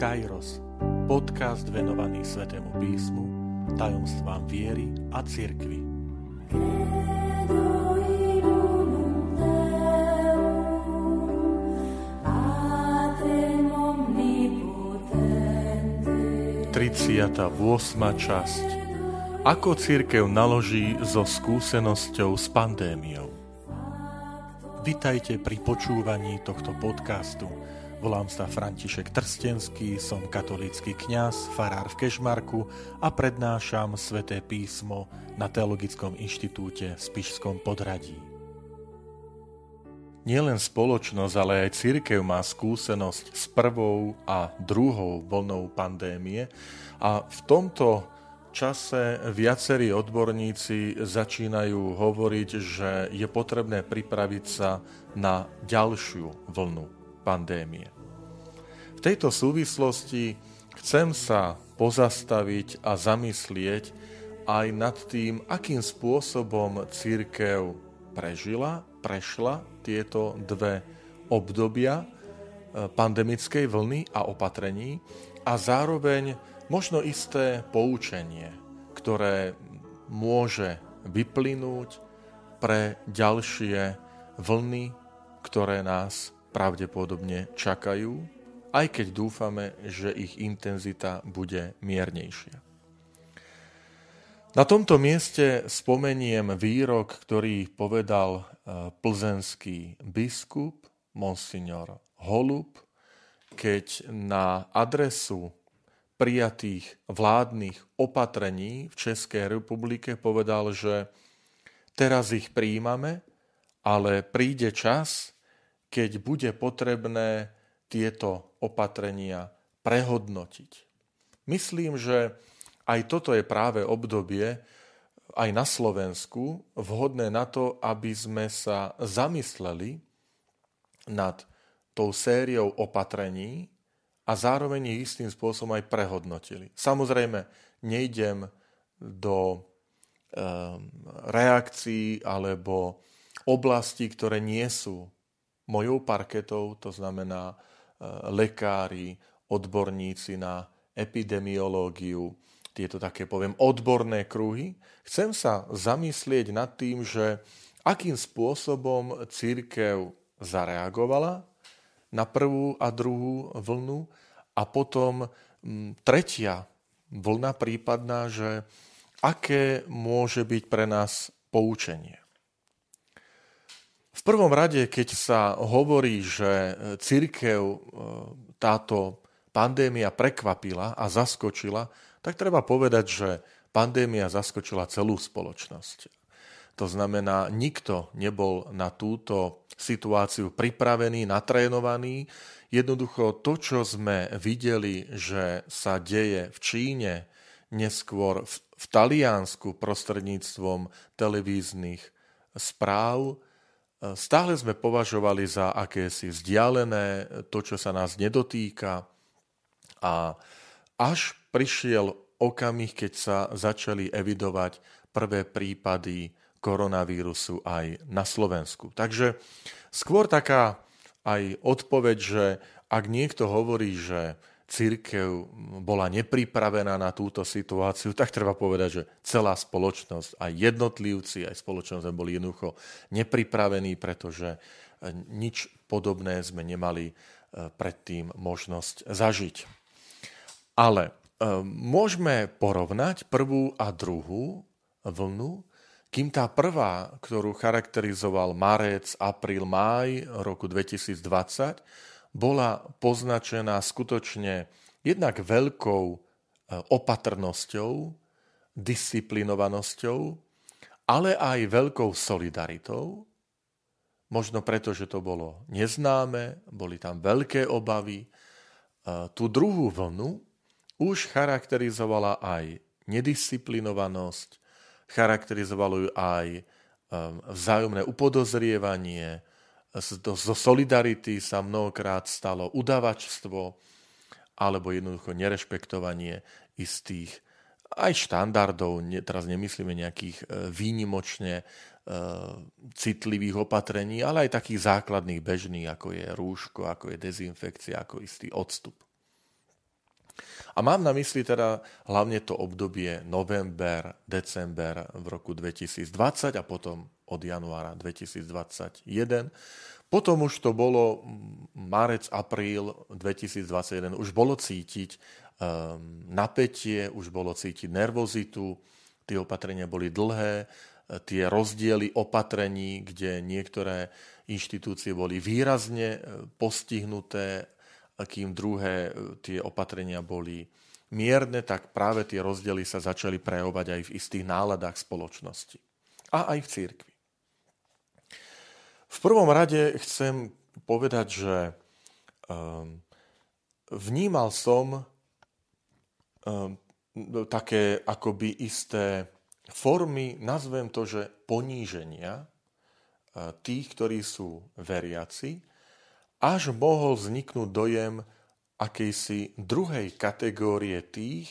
Kairos, podcast venovaný Svetému písmu, tajomstvám viery a cirkvi. Triciata 8. časť Ako církev naloží so skúsenosťou s pandémiou Vitajte pri počúvaní tohto podcastu – Volám sa František Trstenský, som katolícky kňaz, farár v Kešmarku a prednášam sväté písmo na Teologickom inštitúte v Spišskom podradí. Nielen spoločnosť, ale aj církev má skúsenosť s prvou a druhou vlnou pandémie a v tomto čase viacerí odborníci začínajú hovoriť, že je potrebné pripraviť sa na ďalšiu vlnu pandémie. V tejto súvislosti chcem sa pozastaviť a zamyslieť aj nad tým, akým spôsobom církev prežila, prešla tieto dve obdobia e, pandemickej vlny a opatrení a zároveň možno isté poučenie, ktoré môže vyplynúť pre ďalšie vlny, ktoré nás pravdepodobne čakajú, aj keď dúfame, že ich intenzita bude miernejšia. Na tomto mieste spomeniem výrok, ktorý povedal e, plzenský biskup Monsignor Holub, keď na adresu prijatých vládnych opatrení v Českej republike povedal, že teraz ich príjmame, ale príde čas, keď bude potrebné tieto opatrenia prehodnotiť. Myslím, že aj toto je práve obdobie aj na Slovensku vhodné na to, aby sme sa zamysleli nad tou sériou opatrení a zároveň ich istým spôsobom aj prehodnotili. Samozrejme, nejdem do um, reakcií alebo oblastí, ktoré nie sú mojou parketou, to znamená e, lekári, odborníci na epidemiológiu, tieto také, poviem, odborné kruhy, chcem sa zamyslieť nad tým, že akým spôsobom církev zareagovala na prvú a druhú vlnu a potom tretia vlna prípadná, že aké môže byť pre nás poučenie. V prvom rade, keď sa hovorí, že církev e, táto pandémia prekvapila a zaskočila, tak treba povedať, že pandémia zaskočila celú spoločnosť. To znamená, nikto nebol na túto situáciu pripravený, natrénovaný. Jednoducho to, čo sme videli, že sa deje v Číne, neskôr v, v Taliansku prostredníctvom televíznych správ, Stále sme považovali za akési vzdialené, to, čo sa nás nedotýka. A až prišiel okamih, keď sa začali evidovať prvé prípady koronavírusu aj na Slovensku. Takže skôr taká aj odpoveď, že ak niekto hovorí, že církev bola nepripravená na túto situáciu, tak treba povedať, že celá spoločnosť, aj jednotlivci, aj spoločnosť boli jednoducho nepripravení, pretože e, nič podobné sme nemali e, predtým možnosť zažiť. Ale e, môžeme porovnať prvú a druhú vlnu, kým tá prvá, ktorú charakterizoval marec, apríl, máj roku 2020, bola poznačená skutočne jednak veľkou e, opatrnosťou, disciplinovanosťou, ale aj veľkou solidaritou. Možno preto, že to bolo neznáme, boli tam veľké obavy. E, tú druhú vlnu už charakterizovala aj nedisciplinovanosť, charakterizovalo ju aj e, vzájomné upodozrievanie, zo solidarity sa mnohokrát stalo udavačstvo alebo jednoducho nerešpektovanie istých aj štandardov, teraz nemyslíme nejakých e, výnimočne e, citlivých opatrení, ale aj takých základných bežných, ako je rúško, ako je dezinfekcia, ako istý odstup. A mám na mysli teda hlavne to obdobie november, december v roku 2020 a potom od januára 2021. Potom už to bolo marec, apríl 2021, už bolo cítiť um, napätie, už bolo cítiť nervozitu, tie opatrenia boli dlhé, tie rozdiely opatrení, kde niektoré inštitúcie boli výrazne e, postihnuté, kým druhé e, tie opatrenia boli mierne, tak práve tie rozdiely sa začali prejavovať aj v istých náladách spoločnosti. A aj v církvi. V prvom rade chcem povedať, že um, vnímal som um, také akoby isté formy, nazvem to, že poníženia uh, tých, ktorí sú veriaci, až mohol vzniknúť dojem akejsi druhej kategórie tých,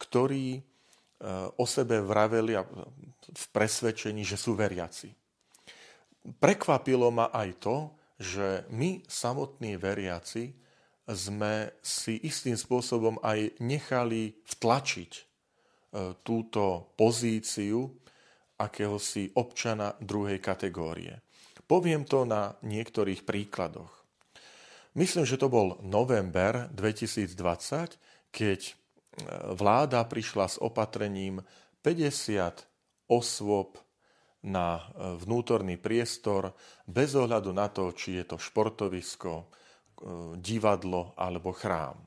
ktorí uh, o sebe vraveli v presvedčení, že sú veriaci prekvapilo ma aj to, že my, samotní veriaci, sme si istým spôsobom aj nechali vtlačiť e, túto pozíciu akéhosi občana druhej kategórie. Poviem to na niektorých príkladoch. Myslím, že to bol november 2020, keď e, vláda prišla s opatrením 50 osôb na e, vnútorný priestor bez ohľadu na to, či je to športovisko, e, divadlo alebo chrám.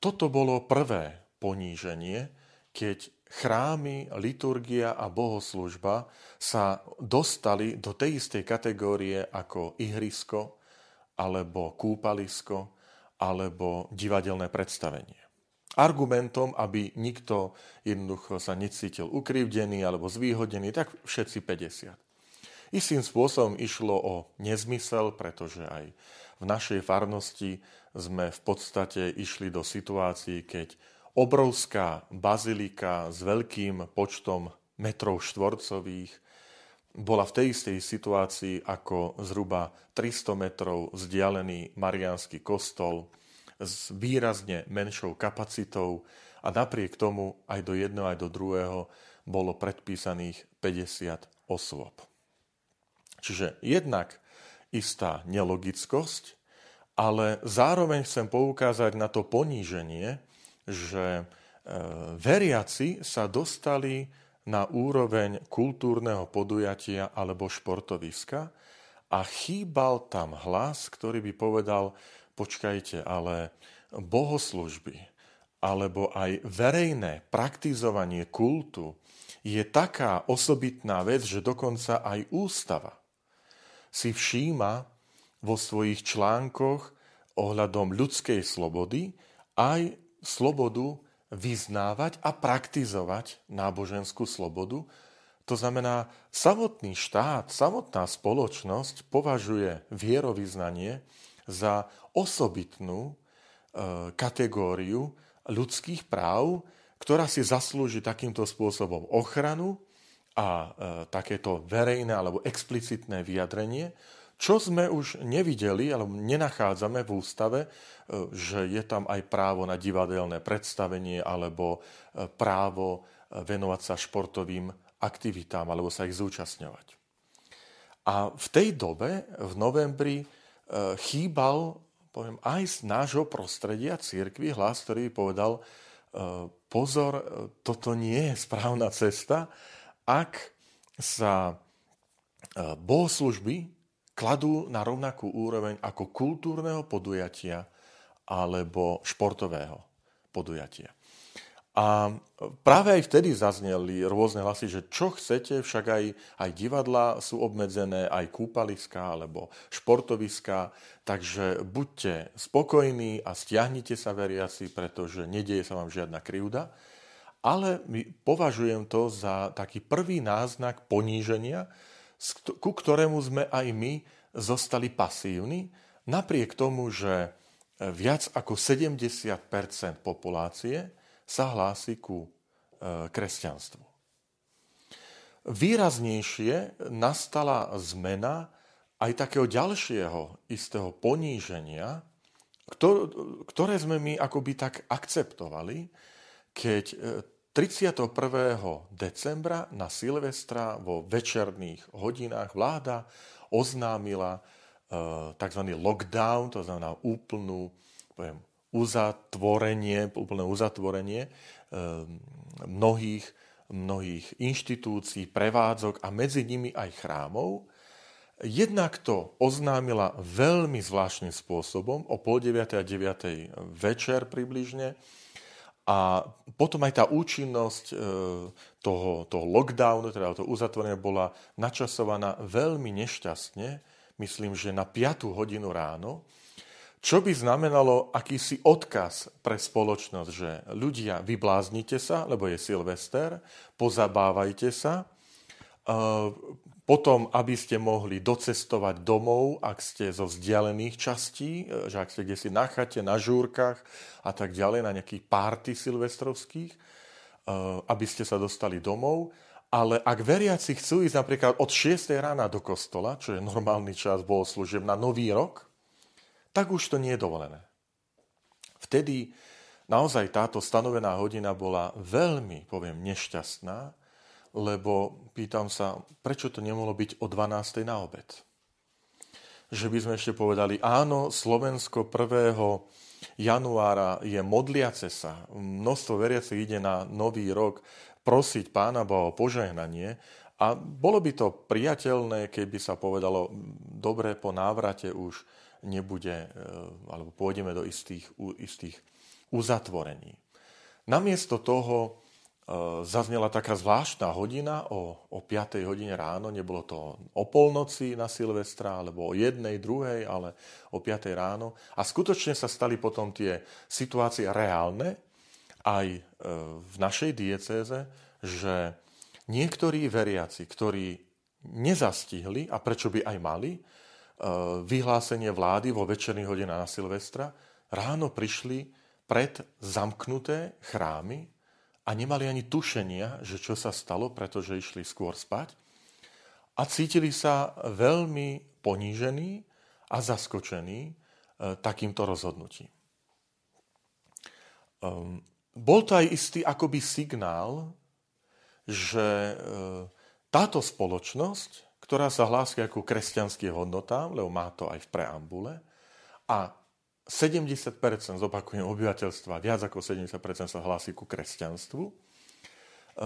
Toto bolo prvé poníženie, keď chrámy, liturgia a bohoslužba sa dostali do tej istej kategórie ako ihrisko, alebo kúpalisko, alebo divadelné predstavenie argumentom, aby nikto jednoducho sa necítil ukrivdený alebo zvýhodnený, tak všetci 50. Istým spôsobom išlo o nezmysel, pretože aj v našej farnosti sme v podstate išli do situácií, keď obrovská bazilika s veľkým počtom metrov štvorcových bola v tej istej situácii ako zhruba 300 metrov vzdialený Mariánsky kostol, s výrazne menšou kapacitou a napriek tomu aj do jedného, aj do druhého bolo predpísaných 50 osôb. Čiže jednak istá nelogickosť, ale zároveň chcem poukázať na to poníženie, že e, veriaci sa dostali na úroveň kultúrneho podujatia alebo športoviska a chýbal tam hlas, ktorý by povedal, počkajte, ale bohoslužby alebo aj verejné praktizovanie kultu je taká osobitná vec, že dokonca aj ústava si všíma vo svojich článkoch ohľadom ľudskej slobody aj slobodu vyznávať a praktizovať náboženskú slobodu. To znamená, samotný štát, samotná spoločnosť považuje vierovýznanie za osobitnú e, kategóriu ľudských práv, ktorá si zaslúži takýmto spôsobom ochranu a e, takéto verejné alebo explicitné vyjadrenie, čo sme už nevideli alebo nenachádzame v ústave, e, že je tam aj právo na divadelné predstavenie alebo právo venovať sa športovým aktivitám alebo sa ich zúčastňovať. A v tej dobe, v novembri chýbal, poviem, aj z nášho prostredia církvy hlas, ktorý povedal, e, pozor, e, toto nie je správna cesta, ak sa bohoslužby kladú na rovnakú úroveň ako kultúrneho podujatia alebo športového podujatia. A práve aj vtedy zazneli rôzne hlasy, že čo chcete, však aj, aj divadla sú obmedzené, aj kúpaliska alebo športoviska, takže buďte spokojní a stiahnite sa veriaci, pretože nedieje sa vám žiadna krivda. Ale považujem to za taký prvý náznak poníženia, ku ktorému sme aj my zostali pasívni, napriek tomu, že viac ako 70% populácie sa hlási ku e, kresťanstvu. Výraznejšie nastala zmena aj takého ďalšieho istého poníženia ktoré sme my akoby tak akceptovali, keď 31. E, decembra na Silvestra vo večerných hodinách vláda oznámila e, tzv. lockdown, to znamená úplnú, poviem, uzatvorenie, úplné uzatvorenie e, mnohých, mnohých inštitúcií, prevádzok a medzi nimi aj chrámov. Jednak to oznámila veľmi zvláštnym spôsobom o pol 9. a 9. večer približne, a potom aj tá účinnosť e, toho, toho lockdownu, teda toho uzatvorenia, bola načasovaná veľmi nešťastne, myslím, že na 5 hodinu ráno, čo by znamenalo akýsi odkaz pre spoločnosť, že ľudia, vybláznite sa, lebo je Silvester, pozabávajte sa, e, potom, aby ste mohli docestovať domov, ak ste zo vzdialených častí, e, že ak ste kde si na chate, na žúrkach a tak ďalej, na nejakých párty silvestrovských, e, aby ste sa dostali domov. Ale ak veriaci chcú ísť napríklad od 6. rána do kostola, čo je normálny čas bohoslúžieb na nový rok, tak už to nie je dovolené. Vtedy naozaj táto stanovená hodina bola veľmi, poviem, nešťastná, lebo pýtam sa, prečo to nemohlo byť o 12. na obed? Že by sme ešte povedali, áno, Slovensko 1. januára je modliace sa, množstvo veriacich ide na nový rok prosiť Pána Boha o požehnanie a bolo by to priateľné, keby sa povedalo, dobre, po návrate už nebude, e, alebo pôjdeme do istých, istých uzatvorení. Namiesto toho Eh, zaznela taká zvláštna hodina o, o 5. hodine ráno, nebolo to o polnoci na Silvestra, alebo o jednej, druhej, ale o 5. ráno. A skutočne sa stali potom tie situácie reálne aj eh, v našej diecéze, že niektorí veriaci, ktorí nezastihli, a prečo by aj mali, vyhlásenie vlády vo večerných hodinách na Silvestra, ráno prišli pred zamknuté chrámy a nemali ani tušenia, že čo sa stalo, pretože išli skôr spať a cítili sa veľmi ponížení a zaskočení e, takýmto rozhodnutím. Ehm, bol to aj istý akoby signál, že e, táto spoločnosť, ktorá sa hlási ako kresťanským hodnotám, lebo má to aj v preambule, a 70%, zopakujem, obyvateľstva, viac ako 70% sa hlási ku kresťanstvu, e,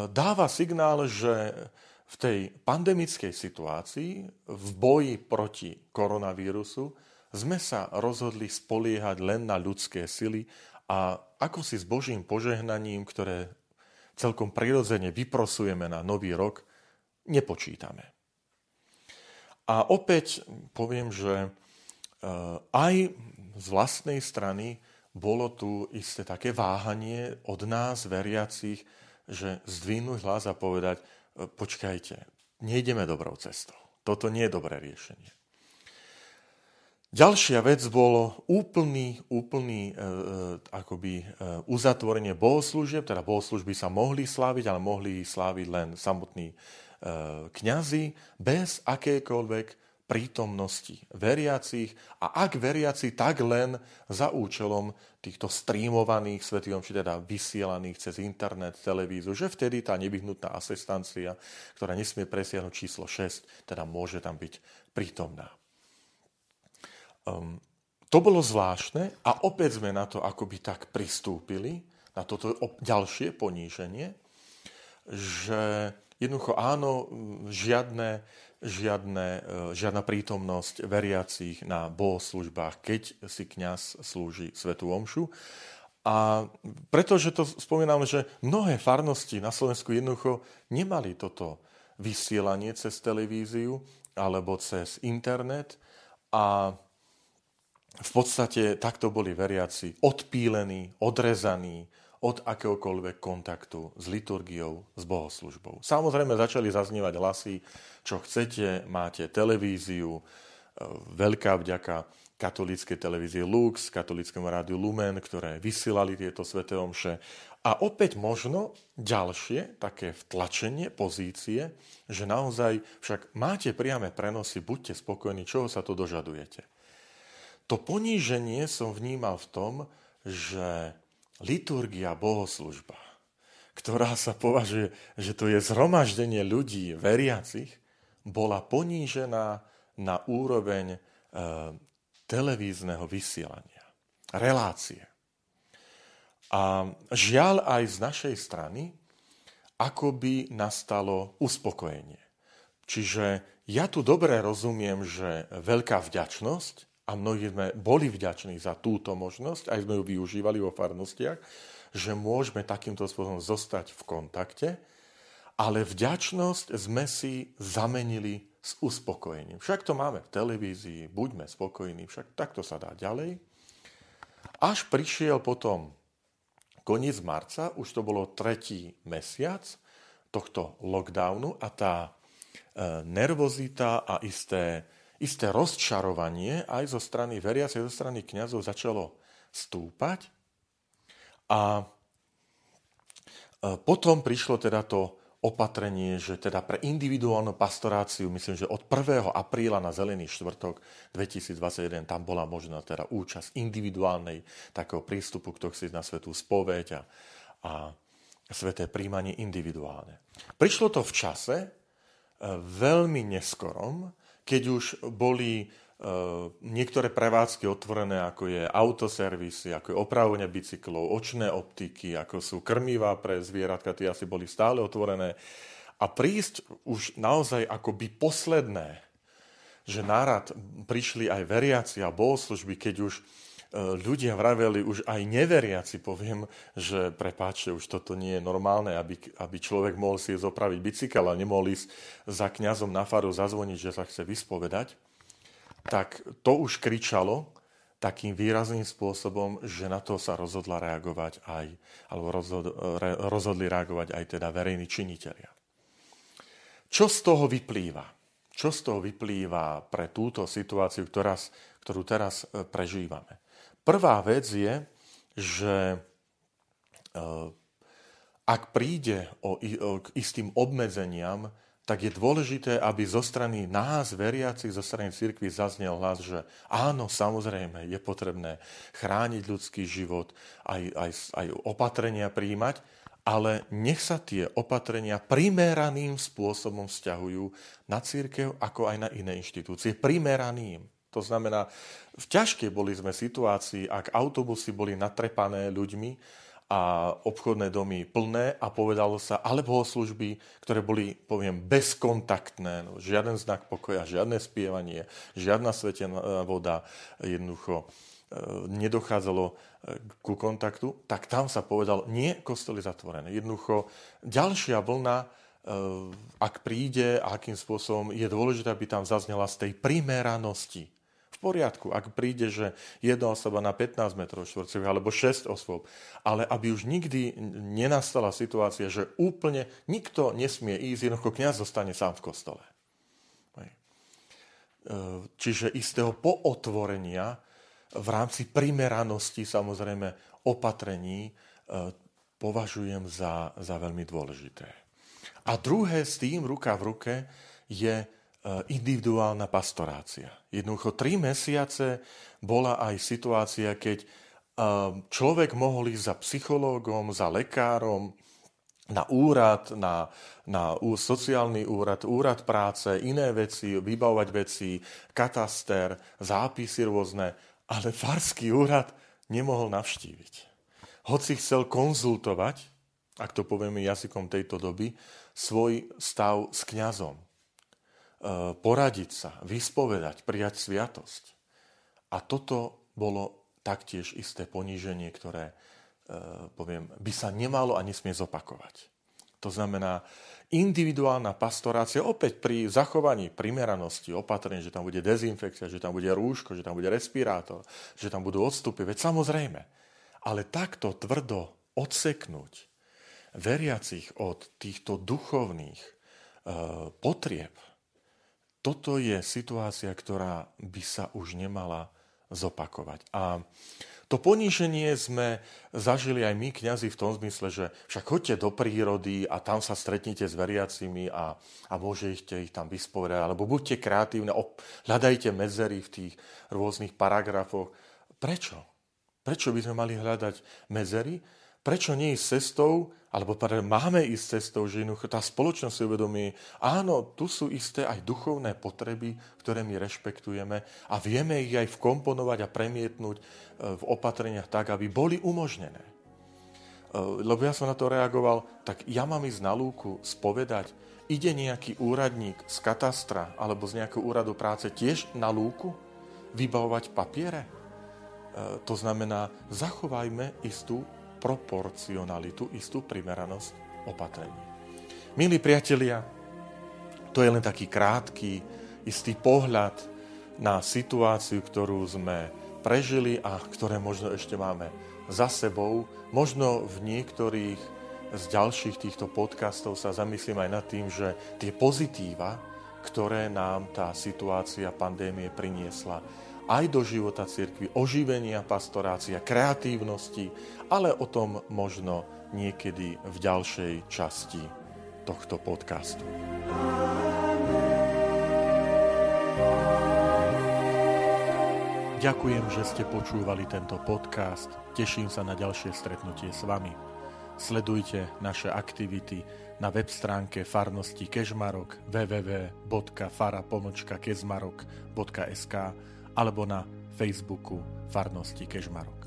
dáva signál, že v tej pandemickej situácii, v boji proti koronavírusu, sme sa rozhodli spoliehať len na ľudské sily a ako si s Božím požehnaním, ktoré celkom prirodzene vyprosujeme na nový rok, nepočítame. A opäť poviem, že e, aj z vlastnej strany bolo tu isté také váhanie od nás, veriacich, že zdvihnúť hlas a povedať, e, počkajte, nejdeme dobrou cestou. Toto nie je dobré riešenie. Ďalšia vec bolo úplný, úplný e, akoby e, uzatvorenie bohoslúžieb, teda bohoslúžby sa mohli sláviť, ale mohli sláviť len samotní kňazi bez akékoľvek prítomnosti veriacich a ak veriaci, tak len za účelom týchto streamovaných svetým, či teda vysielaných cez internet, televízu, že vtedy tá nevyhnutná asistancia, ktorá nesmie presiahnuť číslo 6, teda môže tam byť prítomná. Um, to bolo zvláštne a opäť sme na to akoby tak pristúpili, na toto ďalšie poníženie, že jednoducho áno, žiadne žiadne, e, žiadna prítomnosť veriacich na bohoslužbách, keď si kňaz slúži Svetú Omšu. A pretože to spomínam, že mnohé farnosti na Slovensku jednoducho nemali toto vysielanie cez televíziu alebo cez internet a v podstate takto boli veriaci odpílení, odrezaní, od akéhokoľvek kontaktu s liturgiou, s bohoslužbou. Samozrejme začali zaznievať hlasy, čo chcete, máte televíziu, e, veľká vďaka katolíckej televízie Lux, katolickému rádiu Lumen, ktoré vysielali tieto sveté omše. A opäť možno ďalšie také vtlačenie pozície, že naozaj však máte priame prenosy, buďte spokojní, čoho sa tu dožadujete. to poníženie som vnímal v tom, že liturgia, bohoslužba, ktorá sa považuje, že to je zhromaždenie ľudí, veriacich, bola ponížená na úroveň e, televízneho vysielania, relácie. A žiaľ aj z našej strany, ako by nastalo uspokojenie. Čiže ja tu dobre rozumiem, že veľká vďačnosť, a mnohí sme boli vďační za túto možnosť, aj sme ju využívali vo farnostiach, že môžeme takýmto spôsobom zostať v kontakte, ale vďačnosť sme si zamenili s uspokojením. Však to máme v televízii, buďme spokojní, však takto sa dá ďalej. Až prišiel potom koniec marca, už to bolo tretí mesiac tohto lockdownu a tá e, nervozita a isté, isté rozčarovanie aj zo strany veriacej, zo strany kňazov začalo stúpať. A e, potom prišlo teda to opatrenie, že teda pre individuálnu pastoráciu, myslím, že od 1. apríla na Zelený štvrtok 2021 tam bola možná teda účasť individuálnej takého prístupu, kto chce na svetú spoveď a, a sveté príjmanie individuálne. Prišlo to v čase e, veľmi neskorom, keď už boli Eh, niektoré prevádzky otvorené, ako je autoservisy, ako je opravovanie bicyklov, očné optiky, ako sú krmivá pre zvieratka, tie asi boli stále otvorené. A prísť už naozaj akoby posledné, že nárad prišli aj veriaci a bohoslužby, keď už ľudia vraveli, už aj neveriaci, poviem, že prepáčte, už toto nie je normálne, aby, aby človek mohol si zopraviť bicykel a nemohol ísť za kňazom na faru zazvoniť, že sa chce vyspovedať tak to už kričalo takým výrazným spôsobom, že na to sa rozhodla reagovať aj, alebo rozhod, re, rozhodli reagovať aj teda verejní činitelia. Čo z toho vyplýva? Čo z toho vyplýva pre túto situáciu, ktorá, ktorú teraz e, prežívame? Prvá vec je, že e, ak príde k istým obmedzeniam, tak je dôležité, aby zo strany nás, veriacich, zo strany cirkvi zaznel hlas, že áno, samozrejme, je potrebné chrániť ľudský život, aj, aj, aj opatrenia príjmať, ale nech sa tie opatrenia primeraným spôsobom vzťahujú na církev, ako aj na iné inštitúcie. Primeraným. To znamená, v ťažkej boli sme situácii, ak autobusy boli natrepané ľuďmi, a obchodné domy plné a povedalo sa, ale bohoslužby, ktoré boli, poviem, bezkontaktné, no, žiaden znak pokoja, žiadne spievanie, žiadna svetená voda, jednoducho e, nedochádzalo e, ku kontaktu, tak tam sa povedal, nie, kostol je zatvorené. Jednoducho, ďalšia vlna, e, ak príde, akým spôsobom, je dôležité, aby tam zaznela z tej primeranosti poriadku, ak príde, že jedna osoba na 15 metrov štvorcových alebo 6 osôb, ale aby už nikdy nenastala situácia, že úplne nikto nesmie ísť, jednoducho kniaz zostane sám v kostole. E, čiže istého pootvorenia v rámci primeranosti samozrejme opatrení e, považujem za, za veľmi dôležité. A druhé s tým ruka v ruke je individuálna pastorácia. Jednoducho tri mesiace bola aj situácia, keď eh, človek mohol ísť za psychológom, za lekárom, na úrad, na, na sociálny úrad, úrad práce, iné veci, vybavovať veci, kataster, zápisy rôzne, ale farský úrad nemohol navštíviť. Hoci chcel konzultovať, ak to povieme jazykom tejto doby, svoj stav s kňazom. Eh, poradiť sa, vyspovedať, prijať sviatosť. A toto bolo taktiež isté poníženie, ktoré, eh, poviem, by sa nemalo a nesmie zopakovať. To znamená, individuálna pastorácia opäť pri zachovaní primeranosti, opatrení, že tam bude dezinfekcia, že tam bude rúško, že tam bude respirátor, že tam budú odstupy, veď samozrejme. Ale takto tvrdo odseknúť veriacich od týchto duchovných e, potrieb, toto je situácia, ktorá by sa už nemala zopakovať. A to poníženie sme zažili aj my, kňazi, v tom zmysle, že však choďte do prírody a tam sa stretnete s veriacimi a, a môžete ich tam vyspovedať, alebo buďte kreatívne, hľadajte medzery v tých rôznych paragrafoch. Prečo? Prečo by sme mali hľadať medzery? Prečo nie ísť cestou, alebo máme ísť cestou, že tá spoločnosť si uvedomí, áno, tu sú isté aj duchovné potreby, ktoré my rešpektujeme a vieme ich aj vkomponovať a premietnúť e, v opatreniach tak, aby boli umožnené. E, lebo ja som na to reagoval, tak ja mám ísť na lúku spovedať, ide nejaký úradník z katastra alebo z nejakého úradu práce tiež na lúku vybavovať papiere? E, to znamená, zachovajme istú proporcionalitu, istú primeranosť opatrení. Milí priatelia, to je len taký krátky, istý pohľad na situáciu, ktorú sme prežili a ktoré možno ešte máme za sebou. Možno v niektorých z ďalších týchto podcastov sa zamyslím aj nad tým, že tie pozitíva, ktoré nám tá situácia pandémie priniesla, aj do života cirkvi, oživenia pastorácia, kreatívnosti, ale o tom možno niekedy v ďalšej časti tohto podcastu. Ďakujem, že ste počúvali tento podcast. Teším sa na ďalšie stretnutie s vami. Sledujte naše aktivity na web stránke farnosti Kežmarok www.fara.kezmarok.sk alebo na Facebooku Farnosti Kežmarok.